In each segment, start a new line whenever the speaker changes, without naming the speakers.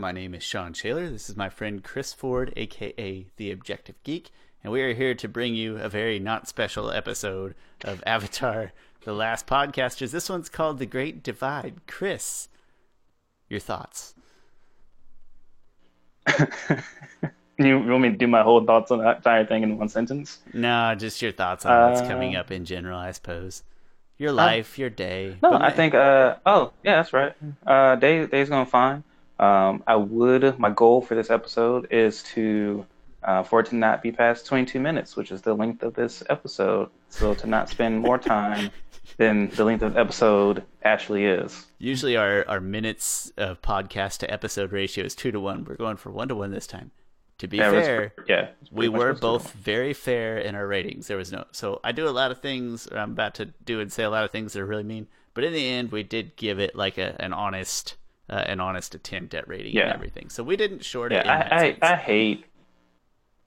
my name is Sean Shaler. This is my friend Chris Ford, aka The Objective Geek, and we are here to bring you a very not special episode of Avatar The Last Podcasters. This one's called The Great Divide. Chris, your thoughts?
You, want me to do my whole thoughts on that entire thing in one sentence?
No, just your thoughts on what's
Uh,
coming up in general, I suppose. Your life, your day.
No, I
my-
think. Uh, oh, yeah, that's right. Uh, day day's going fine. Um, I would. My goal for this episode is to uh, for it to not be past 22 minutes, which is the length of this episode. So to not spend more time than the length of the episode actually is.
Usually our, our minutes of podcast to episode ratio is two to one. We're going for one to one this time. To be
Yeah,
fair,
yeah.
we were both very fair in our ratings. There was no so I do a lot of things or I'm about to do and say a lot of things that are really mean. But in the end we did give it like a an honest uh, an honest attempt at rating and everything. So we didn't short it
Yeah,
that
I, I. I hate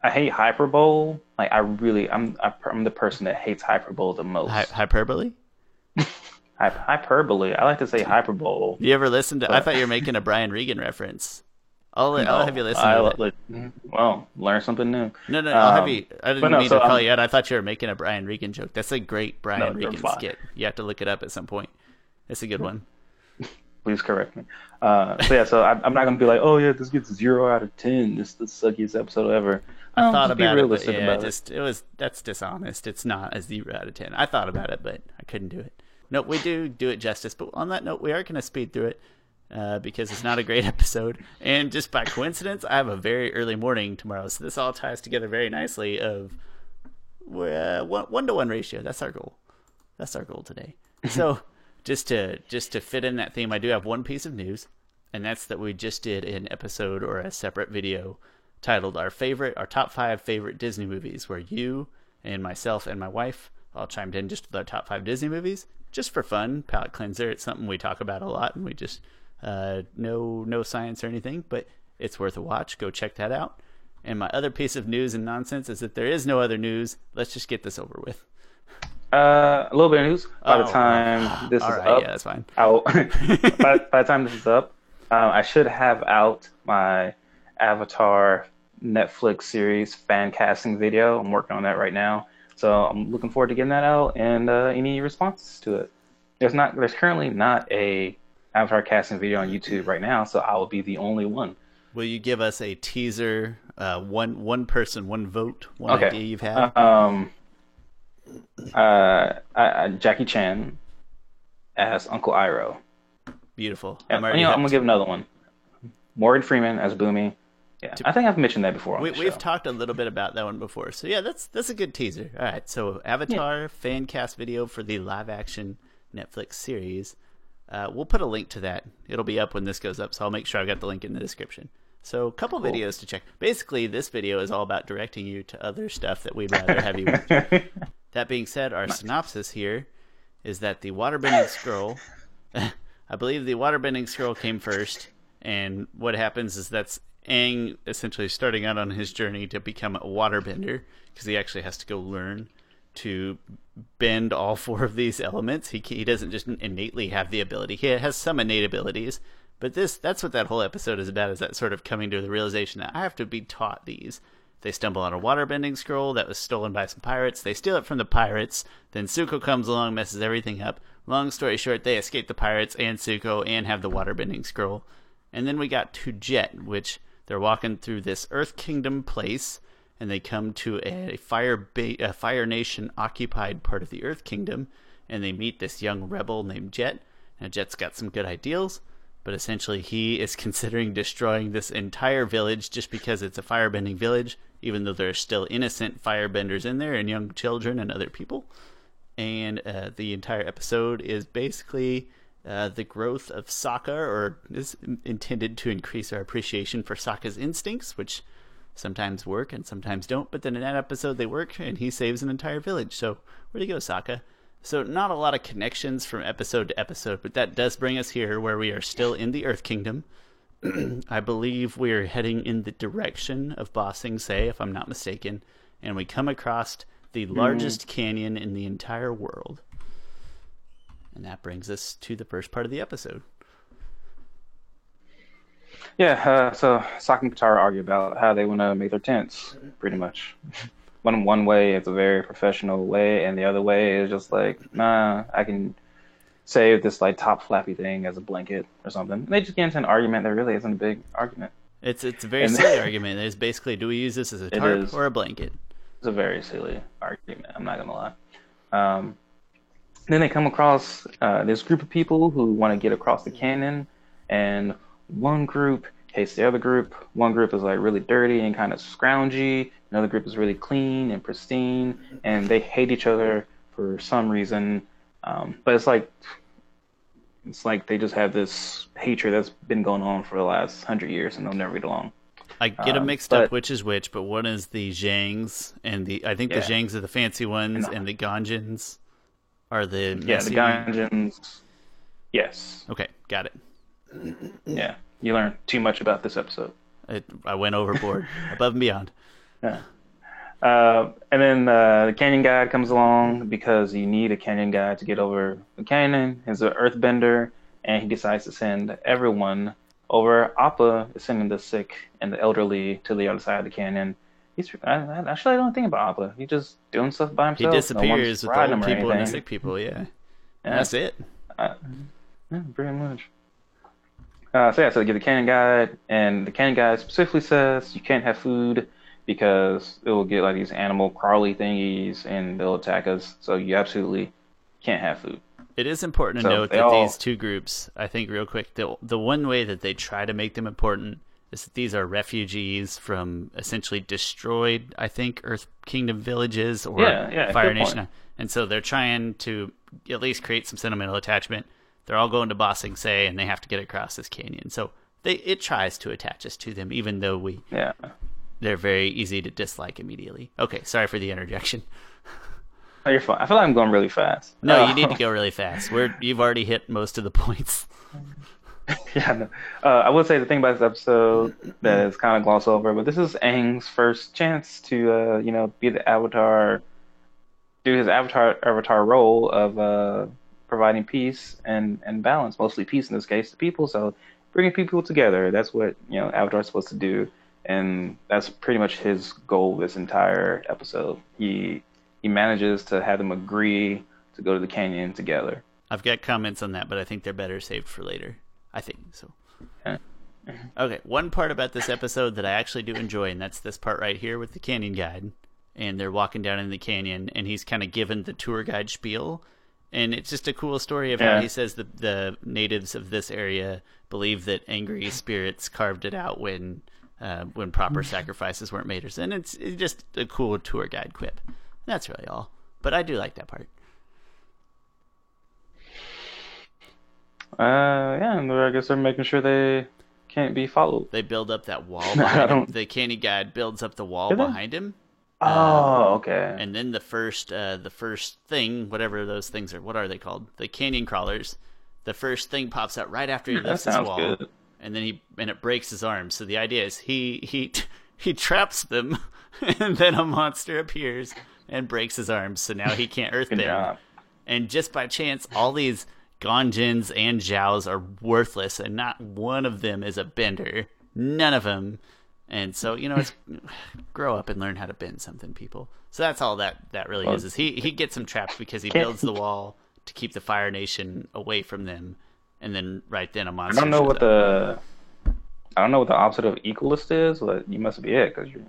I hate hyperbole. Like I really I'm I'm the person that hates hyperbole the most.
Hy- hyperbole?
Hyperbole. I like to say hyperbole.
You ever listen to I thought you were making a Brian Regan reference. I'll, I'll have you listen
I,
to it.
well, learn something new.
No, no, I'll have
Um,
you. I didn't
no,
mean
so
to call
I'm-
you out. I thought you were making a Brian Regan joke. That's a great Brian
No,
Regan skit. You have to look it up at some point. It's a good one.
Please correct me. Uh, so yeah, so I, I'm not gonna be like, oh yeah, this gets zero out of ten. This is the suckiest episode ever.
I
No,
thought
just be
about it, but
realistic
yeah,
about it.
just it was that's dishonest. It's not a zero out of ten. I thought about it, but I couldn't do it. Nope, we do do it justice. But on that note, we are going to speed through it uh, because it's not a great episode. And just by coincidence, I have a very early morning tomorrow, so this all ties together very nicely. Of we're, uh, one one to one ratio. That's our goal. That's our goal today. So just to just to fit in that theme, I do have one piece of news, and that's that we just did an episode or a separate video titled "Our Favorite, Our Top Five Favorite Disney Movies," where you and myself and my wife all chimed in just with our top five Disney movies, just for fun, palate cleanser. It's something we talk about a lot, and we just uh, no no science or anything, but it's worth a watch. Go check that out. And my other piece of news and nonsense is that there is no other news. Let's just get this over with.
Uh, a little bit of news. By
Oh,
the time this is
right,
up,
yeah, that's fine.
out. by, by the time this is up, um, I should have out my Avatar Netflix series fan casting video. I'm working on that right now, so I'm looking forward to getting that out and uh, any responses to it. There's not. There's currently not a Avatar casting video on YouTube right now, so I will be the only one.
Will you give us a teaser? Uh, one one person, one vote, one
Okay.
idea you've had.
Um, uh, uh, Jackie Chan as Uncle Iroh.
Beautiful.
Yeah,
I'm
you know, I'm gonna give another one. Morgan Freeman as Bumi. Yeah, I think I've mentioned that before
We, we've talked a little bit about that one before, so yeah, that's that's a good teaser. All right, so Avatar fan cast video for the live action Netflix series. Uh, we'll put a link to that. It'll be up when this goes up, so I'll make sure I've got the link in the description. So, a couple videos to check. Basically, this video is all about directing you to other stuff that we'd rather have you watch. That being said, our synopsis here is that the waterbending scroll, I believe the waterbending scroll came first, and what happens is that's Aang essentially starting out on his journey to become a waterbender because he actually has to go learn to bend all four of these elements. He he doesn't just innately have the ability. He has some innate abilities, but this that's what that whole episode is about. Is that sort of coming to the realization that I have to be taught these. They stumble on a waterbending scroll that was stolen by some pirates. They steal it from the pirates. Then Zuko comes along, messes everything up. Long story short, they escape the pirates and Zuko and have the waterbending scroll. And then we got to Jet, which they're walking through this Earth Kingdom place, and they come to a fire ba- a Fire Nation occupied part of the Earth Kingdom, and they meet this young rebel named Jet. Now Jet's got some good ideals, but essentially he is considering destroying this entire village just because it's a firebending village, even though there are still innocent firebenders in there and young children and other people. And uh, the entire episode is basically uh, the growth of Sokka, or is intended to increase our appreciation for Sokka's instincts, which sometimes work and sometimes don't. But then in that episode, they work, and he saves an entire village. So where'd you go, Sokka? So not a lot of connections from episode to episode, but that does bring us here, where we are still in the Earth Kingdom. I believe we are heading in the direction of Ba Sing Se, if I'm not mistaken, and we come across the largest canyon in the entire world. And that brings us to the first part of the episode.
Yeah, uh, so Sokka and Katara argue about how they want to make their tents, pretty much. one one way it's a very professional way, and the other way is just like, nah, I can save this like top flappy thing as a blanket or something. And they just get into an argument that really isn't a big argument.
It's it's a very and silly argument. There's basically, do we use this as a tarp or a blanket?
It's a very silly argument. I'm not gonna lie. Um, then they come across uh, this group of people who want to get across the canyon, and one group hates the other group. One group is like really dirty and kind of scroungy. Another group is really clean and pristine, and they hate each other for some reason. Um, but it's like it's like they just have this hatred that's been going on for the last hundred years, and they'll never get along.
I get them um, mixed um, but, up which is which, but one is the Zhangs, and the I think yeah. the Zhangs are the fancy ones, and, and the Ganjins are the
yeah the Ganjins. Yes.
Okay, got it.
Yeah, you learned too much about this episode.
It, I went overboard, above and beyond.
Yeah. Uh, and then uh, the canyon guide comes along because you need a canyon guide to get over the canyon. He's an earthbender, and he decides to send everyone over. Appa is sending the sick and the elderly to the other side of the canyon. He's I, I actually I don't think about Appa. He's just doing stuff by himself.
He disappears no with the old people and the sick people. Yeah, yeah. that's it.
Uh, yeah, pretty much. Uh, so yeah, so they give the canyon guide, and the canyon guide specifically says you can't have food because it will get like these animal crawly thingies and they'll attack us. So you absolutely can't have food.
It is important to so note that all... these two groups, I think, real quick, the the one way that they try to make them important is that these are refugees from essentially destroyed, I think, Earth Kingdom villages or
yeah, yeah,
Fire Nation, point. and so they're trying to at least create some sentimental attachment. They're all going to Ba Sing Se, and they have to get across this canyon. So they it tries to attach us to them, even though we
yeah
they're very easy to dislike immediately. Okay, sorry for the interjection.
Oh, you're fine. I feel like I'm going really fast.
No, you need to go really fast. We're you've already hit most of the points.
yeah, no. uh, I would say the thing about this episode that is kind of glossed over, but this is Aang's first chance to, uh, you know, be the Avatar, do his Avatar Avatar role of uh, providing peace and and balance, mostly peace in this case, to people. So bringing people together. That's what you know Avatar's supposed to do and that's pretty much his goal this entire episode. He he manages to have them agree to go to the canyon together.
I've got comments on that, but I think they're better saved for later. I think so. Yeah. okay, one part about this episode that I actually do enjoy, and that's this part right here with the canyon guide. And they're walking down in the canyon, and he's kind of given the tour guide spiel. And it's just a cool story of yeah. how he says the the natives of this area believe that angry spirits carved it out when uh, when proper mm. sacrifices weren't made. And it's, it's just a cool tour guide quip. That's really all. But I do like that part.
Uh, yeah, and I guess they're making sure they can't be followed.
They build up that wall behind him. The candy guide builds up the wall behind him.
Oh, um, okay.
And then the first, uh, the first thing, whatever those things are, what are they called? The canyon crawlers. The first thing pops out right after he lifts his wall. Good and then he and it breaks his arm. So the idea is he he he traps them, and then a monster appears and breaks his arms. So now he can't earth them. And just by chance, all these Ganjins and Zhaos are worthless, and not one of them is a bender. None of them. And so you know, it's grow up and learn how to bend something, people. So that's all that that really well, is. Is he he gets them trapped because he builds the wall to keep the Fire Nation away from them and then right then a monster.
I don't know what up. the I don't know what the opposite of equalist is, but you must be it because you're.
You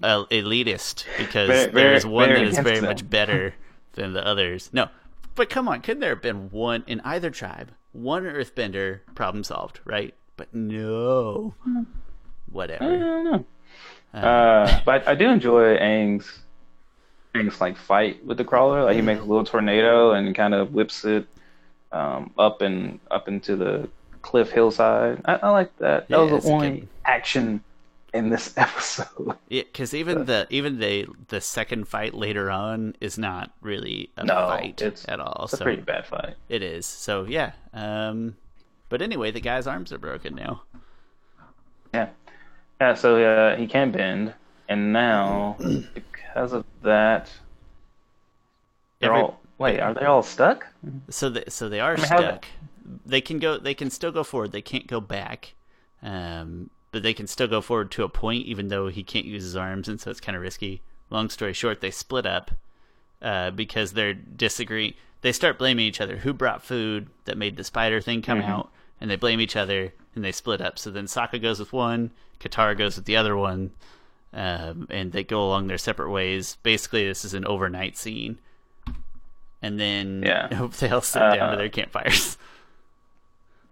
know. uh, elitist because very, there is one that is very them. much better than the others. No, but come on, couldn't there have been one in either tribe? One Earthbender, problem solved, right? But no, whatever.
I don't know. Uh, uh, but I do enjoy Aang's Aang's like fight with the crawler. Like he makes a little tornado and kind of whips it um, up and up into the cliff hillside. I, I like that. That yeah, was the only good... action in this episode.
Yeah, because even the even the the second fight later on is not really a
no,
fight at all.
It's so a pretty bad fight.
It is. So yeah. Um, but anyway, the guy's arms are broken now.
Yeah. Yeah. So uh, he can't bend, and now because of that, they're Every, all Wait, are they all stuck?
So they so they are I mean, stuck. They... they can go. They can still go forward. They can't go back. Um, but they can still go forward to a point, even though he can't use his arms, and so it's kind of risky. Long story short, they split up uh, because they're disagreeing. They start blaming each other. Who brought food that made the spider thing come
Mhm.
out? And they blame each other, and they split up. So then Sokka goes with one, Katara goes with the other one, um, and they go along their separate ways. Basically, this is an overnight scene, and then
Yeah.
Hope they all sit down to
Uh,
their campfires.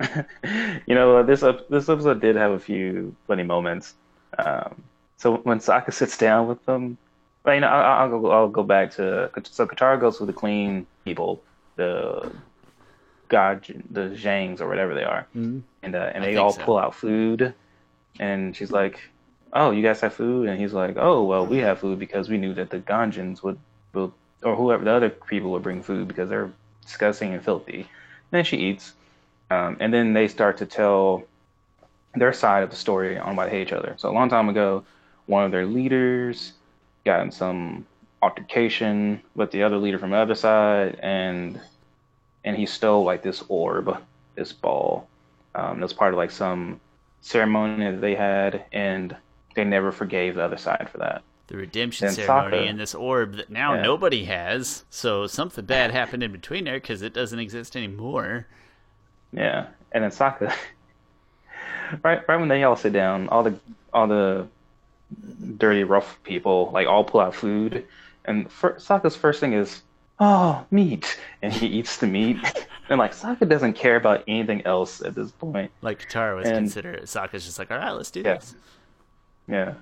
you know, this ep- this episode did have a few funny moments. Um, so when Sokka sits down with them, you know, I'll, I'll go I'll go back to so Katara goes with the clean people, the God, the Zhangs or whatever they are,
Mhm.
and uh, and
I
they all
so.
pull out food, and she's like, "Oh, you guys have food?" And he's like, "Oh, well, we have food because we knew that the Ganjins would, would or whoever the other people would bring food because they're disgusting and filthy." And then she eats, um, and then they start to tell their side of the story on why they hate each other. So a long time ago, one of their leaders got in some altercation with the other leader from the other side, and and he stole like this orb, this ball. Um, it was part of like some ceremony that they had, and they never forgave the other side for that.
the redemption
Then
ceremony
Sokka.
and this orb that now
Yeah.
nobody has. So something bad happened in between there because it doesn't exist anymore.
Yeah, and then Sokka, right, right when they all sit down, all the all the dirty, rough people like all pull out food, and fir- Sokka's first thing is, "Oh, meat," and he eats the meat, and like Sokka doesn't care about anything else at this point.
Like Katara was
And-
considered. Sokka's just like, all right, let's do
Yeah.
this.
Yeah,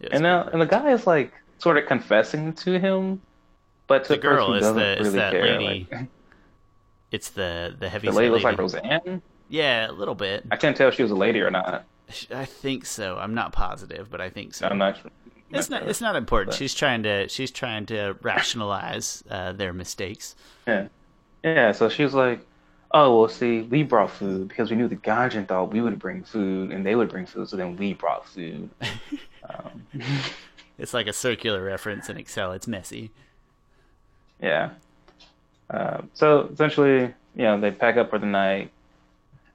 Yeah,
and now and the guy is like sort of confessing to him, but to
The girl is
doesn't
the- is
really
that
care.
lady
Like,
It's the the heavy
the lady looks like Roseanne.
Yeah, a little bit.
I can't tell if she was a lady or not.
I think so. I'm not positive, but I think so.
I'm not.
It's not. It's not important.
But-
She's trying to. She's trying to rationalize uh, their mistakes.
Yeah. Yeah, so she was like, Oh, well, see, we brought food because we knew the Ganjin thought we would bring food and they would bring food, so then we brought food. um,
It's like a circular reference in Excel. It's messy.
yeah. Uh, so essentially, you know, they pack up for the night.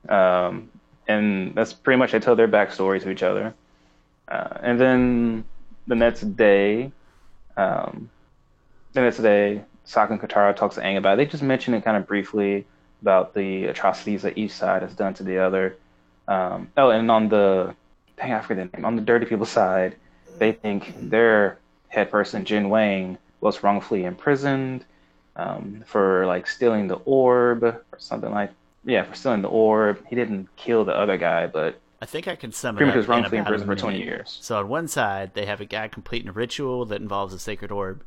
Um, and that's pretty much they tell their backstory to each other. Uh, and then the next day, um, the next day, Sokka and Katara talks to Aang about it. They just mention it kind of briefly about the atrocities that each side has done to the other. Um, oh, and on the dang, I forget the name. On the dirty people side, they think their head person Jin Wang was wrongfully imprisoned um, for like stealing the orb or something like. Yeah, for stealing the orb. He didn't kill the other guy, but
I think I can sum it up
was
in
wrongfully imprisoned for 20 years.
So on one side, they have a guy completing a ritual that involves a sacred orb,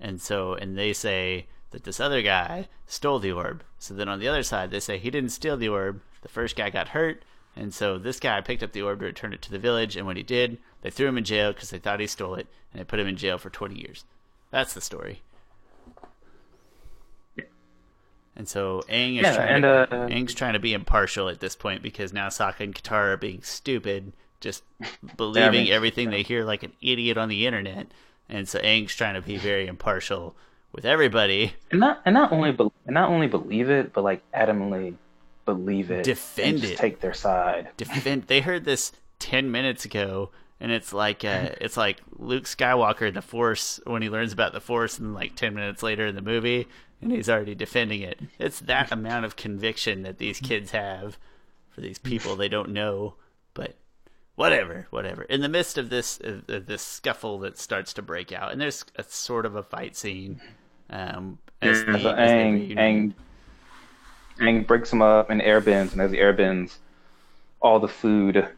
and so and they say that this other guy stole the orb. So then on the other side, they say he didn't steal the orb. The first guy got hurt, and so this guy picked up the orb to return it to the village. And when he did, they threw him in jail because they thought he stole it, and they put him in jail for 20 years. That's the story. And so Aang is
Yeah,
trying
and,
to,
uh,
Aang's trying to be impartial at this point because now Sokka and Katara are being stupid, just believing
mean,
everything they hear like an idiot on the internet. And so Aang's trying to be very impartial with everybody.
And not and not only be, and not only believe it, but like adamantly believe it,
Defend it.
take their side.
Defend. they heard this ten minutes ago, and it's like uh, it's like Luke Skywalker in the Force when he learns about the Force, and like ten minutes later in the movie, and he's already defending it. It's that amount of conviction that these kids have for these people they don't know, but whatever, whatever. In the midst of this of this scuffle that starts to break out, and there's a sort of a fight scene. Um, as
So
as
Aang. Aang, Aang breaks them up and airbends, and as the airbends, all the food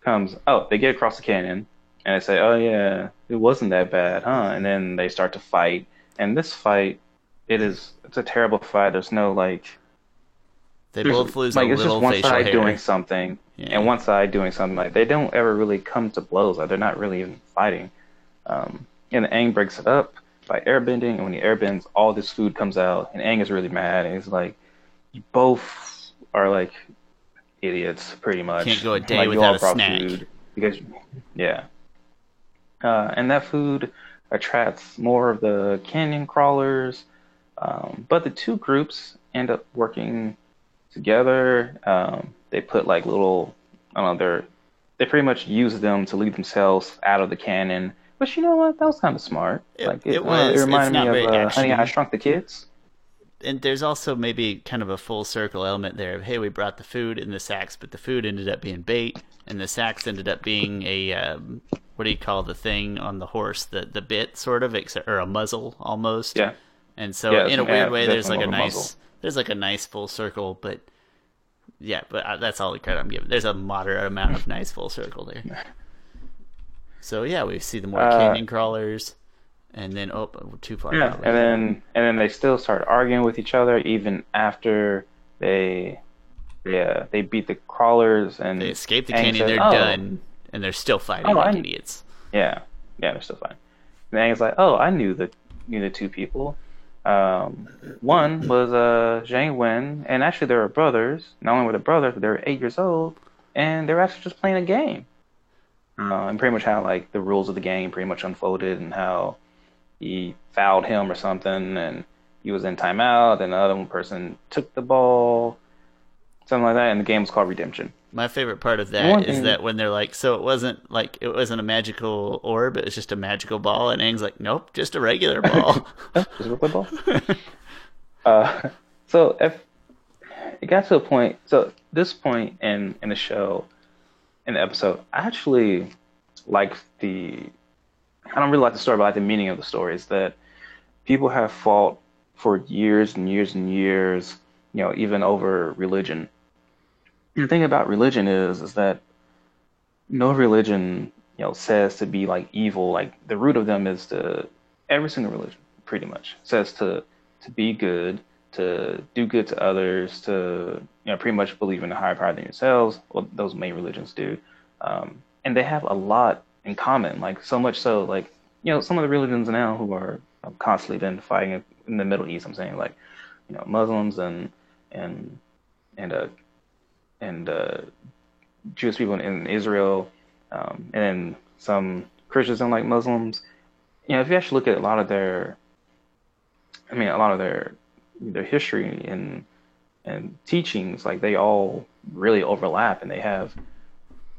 comes. Oh, they get across the canyon, and they say, "Oh yeah, it wasn't that bad, huh?" And then they start to fight, and this fight, it is it's a terrible fight. There's no like
they both lose
like it's
little
just one side
hair.
doing something
Yeah.
and one side doing something like they don't ever really come to blows like they're not really even fighting um, and Aang breaks it up by airbending and when he airbends all this food comes out and Aang is really mad and he's like you both are like idiots pretty much
Can't go a day
like,
without a snack.
food because yeah uh, and that food attracts more of the canyon crawlers um, but the two groups end up working together. Um, they put like little I don't know, they're they pretty much use them to lead themselves out of the canyon. But you know what? That was kind of smart.
It-
like
it
uh,
was.
it
It's
reminded
not
me of uh, Honey, I. Shrunk the Kids.
And there's also maybe kind of a full circle element there of hey we brought the food in the sacks but the food ended up being bait and the sacks ended up being a um, what do you call the thing on the horse? The the bit sort of except or a muzzle almost.
Yeah.
and so
Yeah,
in a
yeah,
weird way there's like a nice
more of a muzzle.
there's like a nice full circle but yeah but uh, that's all the credit i'm giving. There's a moderate amount of nice full circle there. So yeah we see the more
Uh,
canyon crawlers and then oh too far
Yeah, and then and then they still start arguing with each other even after they they uh, they beat the crawlers and
They escape the canyon,
says,
they're
"Oh,
done, and they're still fighting
Oh,
like
I-
idiots.
Yeah, yeah, they're still fine. And Aang's like, oh, I knew the knew the two people. Um, one was uh Zhang Wen, and actually they were brothers. Not only were they brothers, but they were eight years old, and they were actually just playing a game. Uh, and pretty much how like the rules of the game pretty much unfolded, and how he fouled him or something, and he was in timeout, and the other person took the ball, something like that. And the game was called Redemption.
My favorite part of
One
that is
thing-
that when they're like, so it wasn't like it wasn't a magical orb, it was just a magical ball, and Aang's like, nope, just a regular ball.
Oh, is it football? uh, so if it got to a point, so this point in in the show, in the episode, I actually like the. I don't really like the story, but I like the meaning of the story. Is that people have fought for years and years and years, you know, even over religion. The thing about religion is, is that no religion, you know, says to be like evil. Like the root of them is to every single religion, pretty much, says to to be good, to do good to others, to you know, pretty much believe in a higher power than yourselves. Well, those main religions do, um, and they have a lot in common. Like so much so, like you know, some of the religions now who are um, constantly been fighting in the Middle East. I'm saying like, you know, Muslims and and and uh and uh, Jewish people in, in Israel, um, and then some Christians don't like Muslims. You know, if you actually look at a lot of their, I mean, a lot of their their history and and teachings, like they all really overlap, and they have,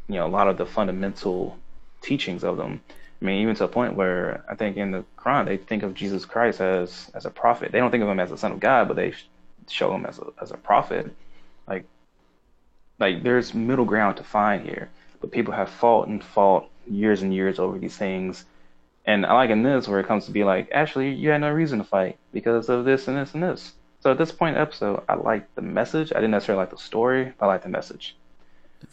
you know, a lot of the fundamental teachings of them. I mean, even to a point where I think in the Quran they think of Jesus Christ as as a prophet. They don't think of him as the son of God, but they show him as a as a prophet. Like like there's middle ground to find here, but people have fought and fought years and years over these things. And I like in this where it comes to be like, actually, you had no reason to fight because of this and this and this. So at this point episode, I like the message. I didn't necessarily like the story, but I like the message.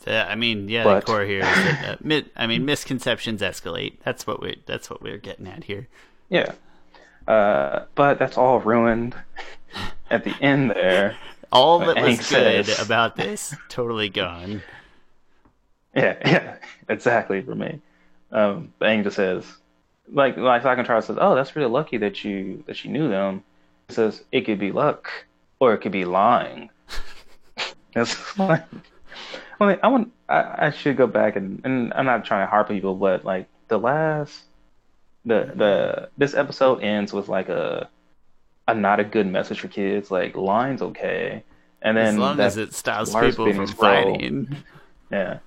The- I mean, yeah,
But-
the core here is that uh, mi- I mean, misconceptions escalate. That's what we that's what we're getting at here.
Yeah. Uh, but that's all ruined at the end there.
All that was good about this totally gone.
Yeah, yeah, exactly for me. Um, but Aang just says, like, like Alcantara says, "Oh, that's really lucky that you that you knew them." He says, "It could be luck, or it could be lying." That's like, I mean, I want, I, I should go back and, and I'm not trying to harp on people, but like the last, the the this episode ends with like a a not a good message for kids. Like lying's okay, and then
As long as it stops people from
scroll.
fighting.
yeah.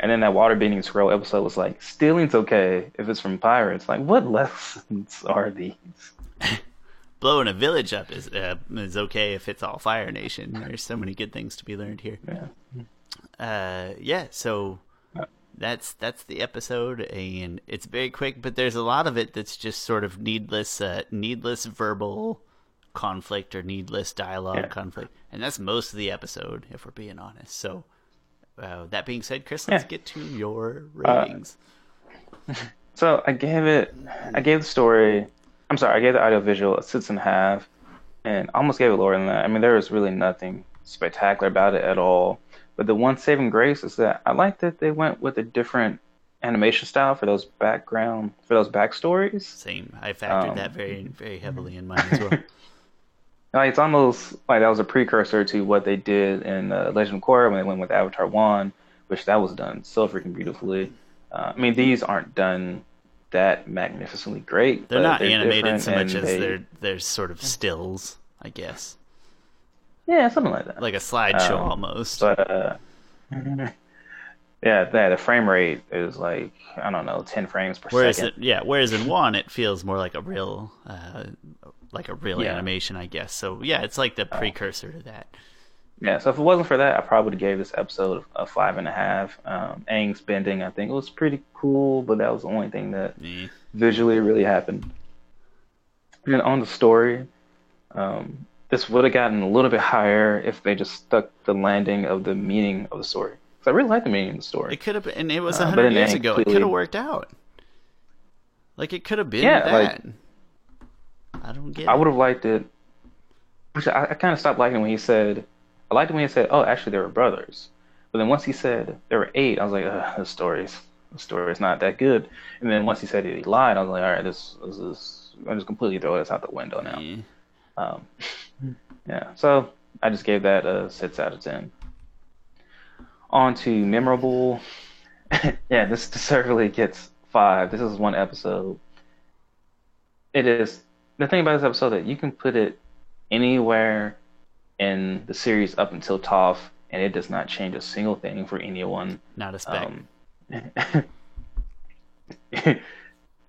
And then that water bending scroll episode was like, stealing's okay if it's from pirates. Like, what lessons are these?
Blowing a village up is uh, is okay if it's all Fire Nation. There's so many good things to be learned here.
Yeah.
Uh, yeah. So that's that's the episode, and it's very quick, but there's a lot of it that's just sort of needless, uh, needless verbal conflict or needless dialogue
Yeah.
conflict, and that's most of the episode, if we're being honest. So. Uh, that being said, Chris, let's
Yeah.
get to your ratings.
So I gave it, I gave the story, I'm sorry, I gave the audio visual a six and a half, and almost gave it lower than that. I mean, there was really nothing spectacular about it at all. But the one saving grace is that I like that they went with a different animation style for those background, for those backstories.
Same. I factored
Um,
that very, very heavily in mine as well.
Like it's almost like that was a precursor to what they did in uh, Legend of Korra when they went with Avatar Wan, which that was done so freaking beautifully. Uh, I mean, these aren't done that magnificently great.
They're not
they're
animated so much as
they-
they're they're sort of stills, I guess,
yeah, something like that.
like a slideshow
Um,
almost.
But uh, Yeah, yeah, the frame rate is like I don't know, ten frames per
Whereas
second.
it, yeah, whereas in one it feels more like a real, uh, like a real
Yeah.
animation, I guess. So yeah, it's like the precursor to that.
Yeah, so if it wasn't for that, I probably would have gave this episode a five and a half. Um, Aang's bending, I think it was pretty cool, but that was the only thing that
Eh.
visually really happened. And on the story, um, this would have gotten a little bit higher if they just stuck the landing of the meaning of the story. Because I really like the meaning of the story.
It could have been, and it was a
Uh,
hundred
it
years ago. It
clearly-
could have worked out. Like it could have been
Yeah,
that.
like-
I don't get.
I would have liked it. Actually, I, I kind of stopped liking it when he said, I liked it when he said, oh, actually, they were brothers. But then once he said there were eight, I was like, Ugh, the story's the story's not that good. And then once he said he lied, I was like, all right, this, this is, I'm just completely throw this out the window now.
Eh.
Um, yeah, so I just gave that a six out of ten. On to memorable. yeah, this deservedly gets five. This is one episode. It is the thing about this episode that you can put it anywhere in the series up until Toph, and it does not change a single thing for anyone.
Not a spec.
Um,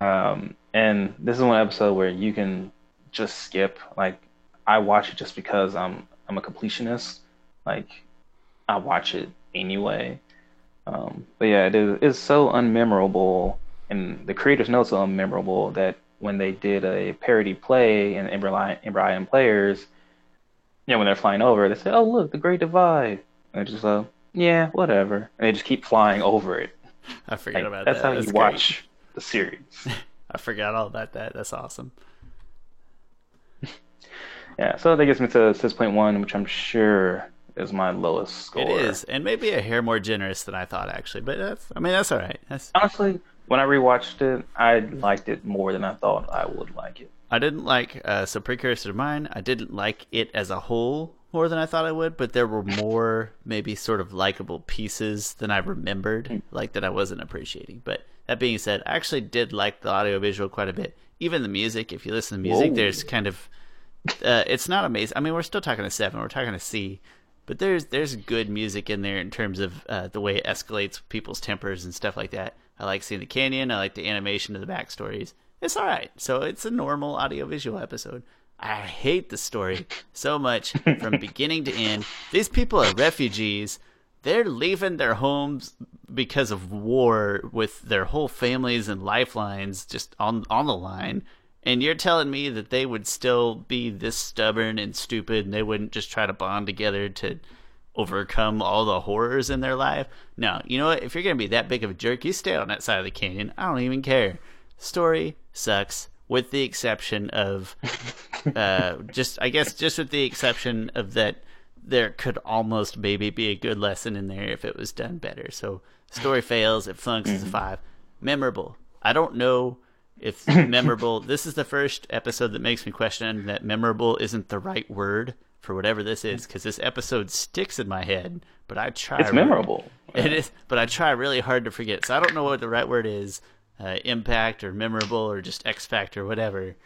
um, and this is one episode where you can just skip. Like, I watch it just because I'm I'm a completionist. Like, I watch it anyway. Um, but yeah, it is it's so unmemorable, and the creators know it's so unmemorable that when they did a parody play in Ember Players, you know, when they're flying over, they say, "Oh, look, the Great Divide," and it's just like, "Yeah, whatever," and they just keep flying over it.
I forget
Like,
about
that's
that.
how
That's how
you
great.
watch the series.
I forgot all about that. That's awesome.
Yeah, so that gets me to six point one, which I'm sure is my lowest score.
It is, and maybe a hair more generous than I thought actually. But that's, I mean, that's all right. That's,
honestly when I rewatched it, I liked it more than I thought I would like it.
I didn't like uh, so precursor to mine. I didn't like it as a whole more than I thought I would, but there were more maybe sort of likable pieces than I remembered, like that I wasn't appreciating. But that being said, I actually did like the audio visual quite a bit. Even the music, if you listen to music,
Whoa.
there's kind of uh, it's not amazing. I mean, we're still talking a seven, we're talking a C, but there's there's good music in there in terms of uh, the way it escalates people's tempers and stuff like that. I like seeing the canyon. I like the animation of the backstories. It's all right. So it's a normal audiovisual episode. I hate the story so much from beginning to end. These people are refugees. They're leaving their homes because of war with their whole families and lifelines just on on the line. And you're telling me that they would still be this stubborn and stupid and they wouldn't just try to bond together to overcome all the horrors in their life? No, you know what? If you're going to be that big of a jerk, you stay on that side of the canyon. I don't even care. Story sucks, with the exception of, uh, just, I guess, just with the exception of that there could almost maybe be a good lesson in there if it was done better. So, story fails, it flunks as a five. Memorable. I don't know if memorable, this is the first episode that makes me question that memorable isn't the right word for whatever this is, because this episode sticks in my head, but I try.
It's
really-
memorable.
it is, but I try really hard to forget. So I don't know what the right word is, uh, impact or memorable or just X factor, whatever.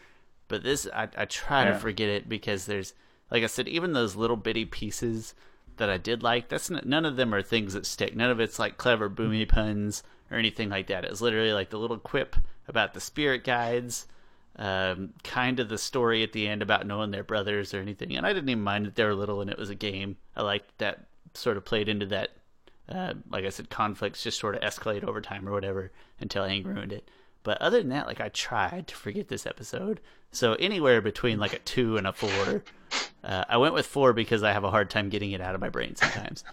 But this, I, I try to forget it because there's, like I said, even those little bitty pieces that I did like. That's n- none of them are things that stick. None of it's like clever boomy puns or anything like that. It's literally like the little quip about the spirit guides. Um, kind of the story at the end about knowing their brothers or anything, and I didn't even mind that they were little and it was a game. I liked that sort of played into that uh, like I said, conflicts just sort of escalate over time or whatever until Aang ruined it. But other than that, like I tried to forget this episode. So anywhere between like a two and a four. Uh, I went with four because I have a hard time getting it out of my brain sometimes.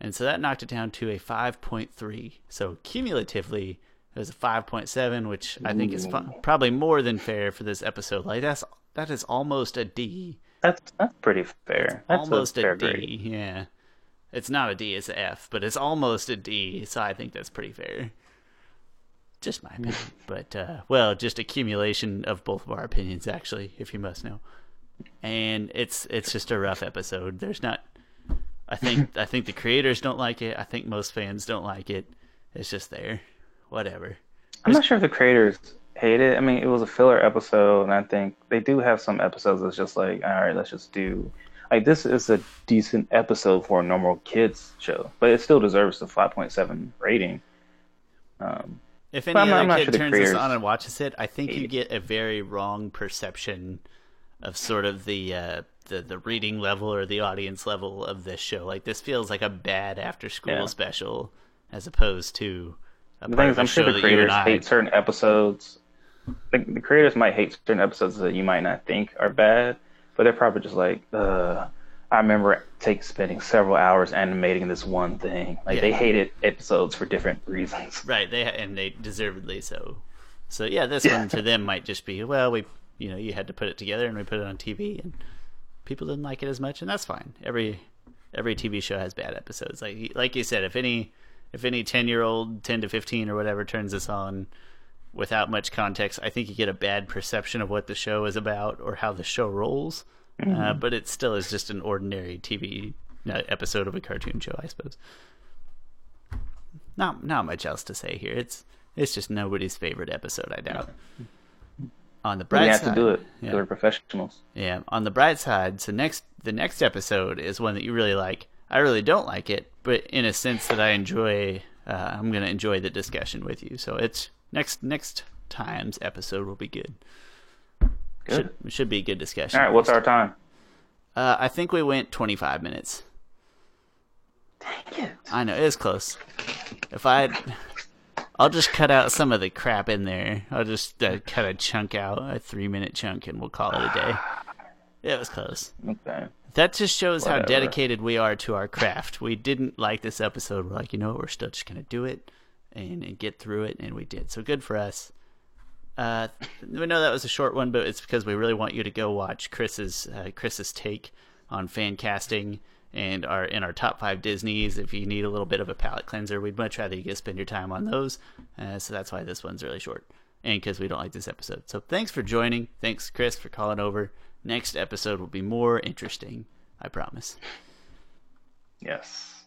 and so that knocked it down to a 5.3. So cumulatively, it was a 5.7, which I think is fu- probably more than fair for this episode. Like that's that is almost a D.
That's that's pretty fair. That's
almost
a fair
a D.
grade.
Yeah. It's not a D, it's a F, but it's almost a D, so I think that's pretty fair. Just my opinion. but, uh, well, just accumulation of both of our opinions, actually, if you must know. And it's it's just a rough episode. There's not. I think I think the creators don't like it. I think most fans don't like it. It's just there. Whatever.
I'm not sure if the creators hate it. I mean, it was a filler episode, and I think they do have some episodes that's just like, all right, let's just do. like this is a decent episode for a normal kids show, but it still deserves the 5.7 rating. Um,
if any
I'm
other
I'm
kid
sure
turns this on and watches it, I think you get a very wrong perception of sort of the uh, the the reading level or the audience level of this show. Like this feels like a bad after school
Yeah.
special, as opposed to a
the thing is, I'm sure the
that you and
creators hate certain episodes. The, the creators might hate certain episodes that you might not think are bad, but they're probably just like, uh, I remember take spending several hours animating this one thing. Like
Yeah.
they hated episodes for different reasons.
Right, they and they deservedly so. So yeah, this one for them might just be well, we you know you had to put it together and we put it on TV and people didn't like it as much and that's fine. Every every TV show has bad episodes. Like like you said, if any if any ten year old, ten to fifteen or whatever turns this on without much context, I think you get a bad perception of what the show is about or how the show rolls. Uh, but it still is just an ordinary TV episode of a cartoon show, I suppose not not much else to say here. It's it's just nobody's favorite episode, I doubt. On the
We
bright
have
side,
to do it.
Yeah,
They're professionals.
yeah. On the bright side, so next the next episode is one that you really like. I really don't like it, but in a sense that I enjoy. Uh, I'm gonna enjoy the discussion with you. So it's next next time's episode will be good.
Good.
Should should be a good discussion.
All right, what's our time?
Uh, I think we went 25 minutes.
Dang it.
I know it's close. If I, I'll just cut out some of the crap in there. I'll just uh, cut a chunk out, a three-minute chunk, and we'll call it a day. It was close.
Okay.
That just shows how dedicated we are to our craft. We didn't like this episode. We're like, you know what? We're still just gonna do it and, and get through it, and we did. So good for us. Uh, we know that was a short one, but it's because we really want you to go watch Chris's uh, Chris's take on fan casting and our in our top five Disney's. If you need a little bit of a palate cleanser, we'd much rather you guys spend your time on those. Uh, so that's why this one's really short, and because we don't like this episode. So thanks for joining. Thanks, Chris, for calling over. Next episode will be more interesting. I promise.
Yes.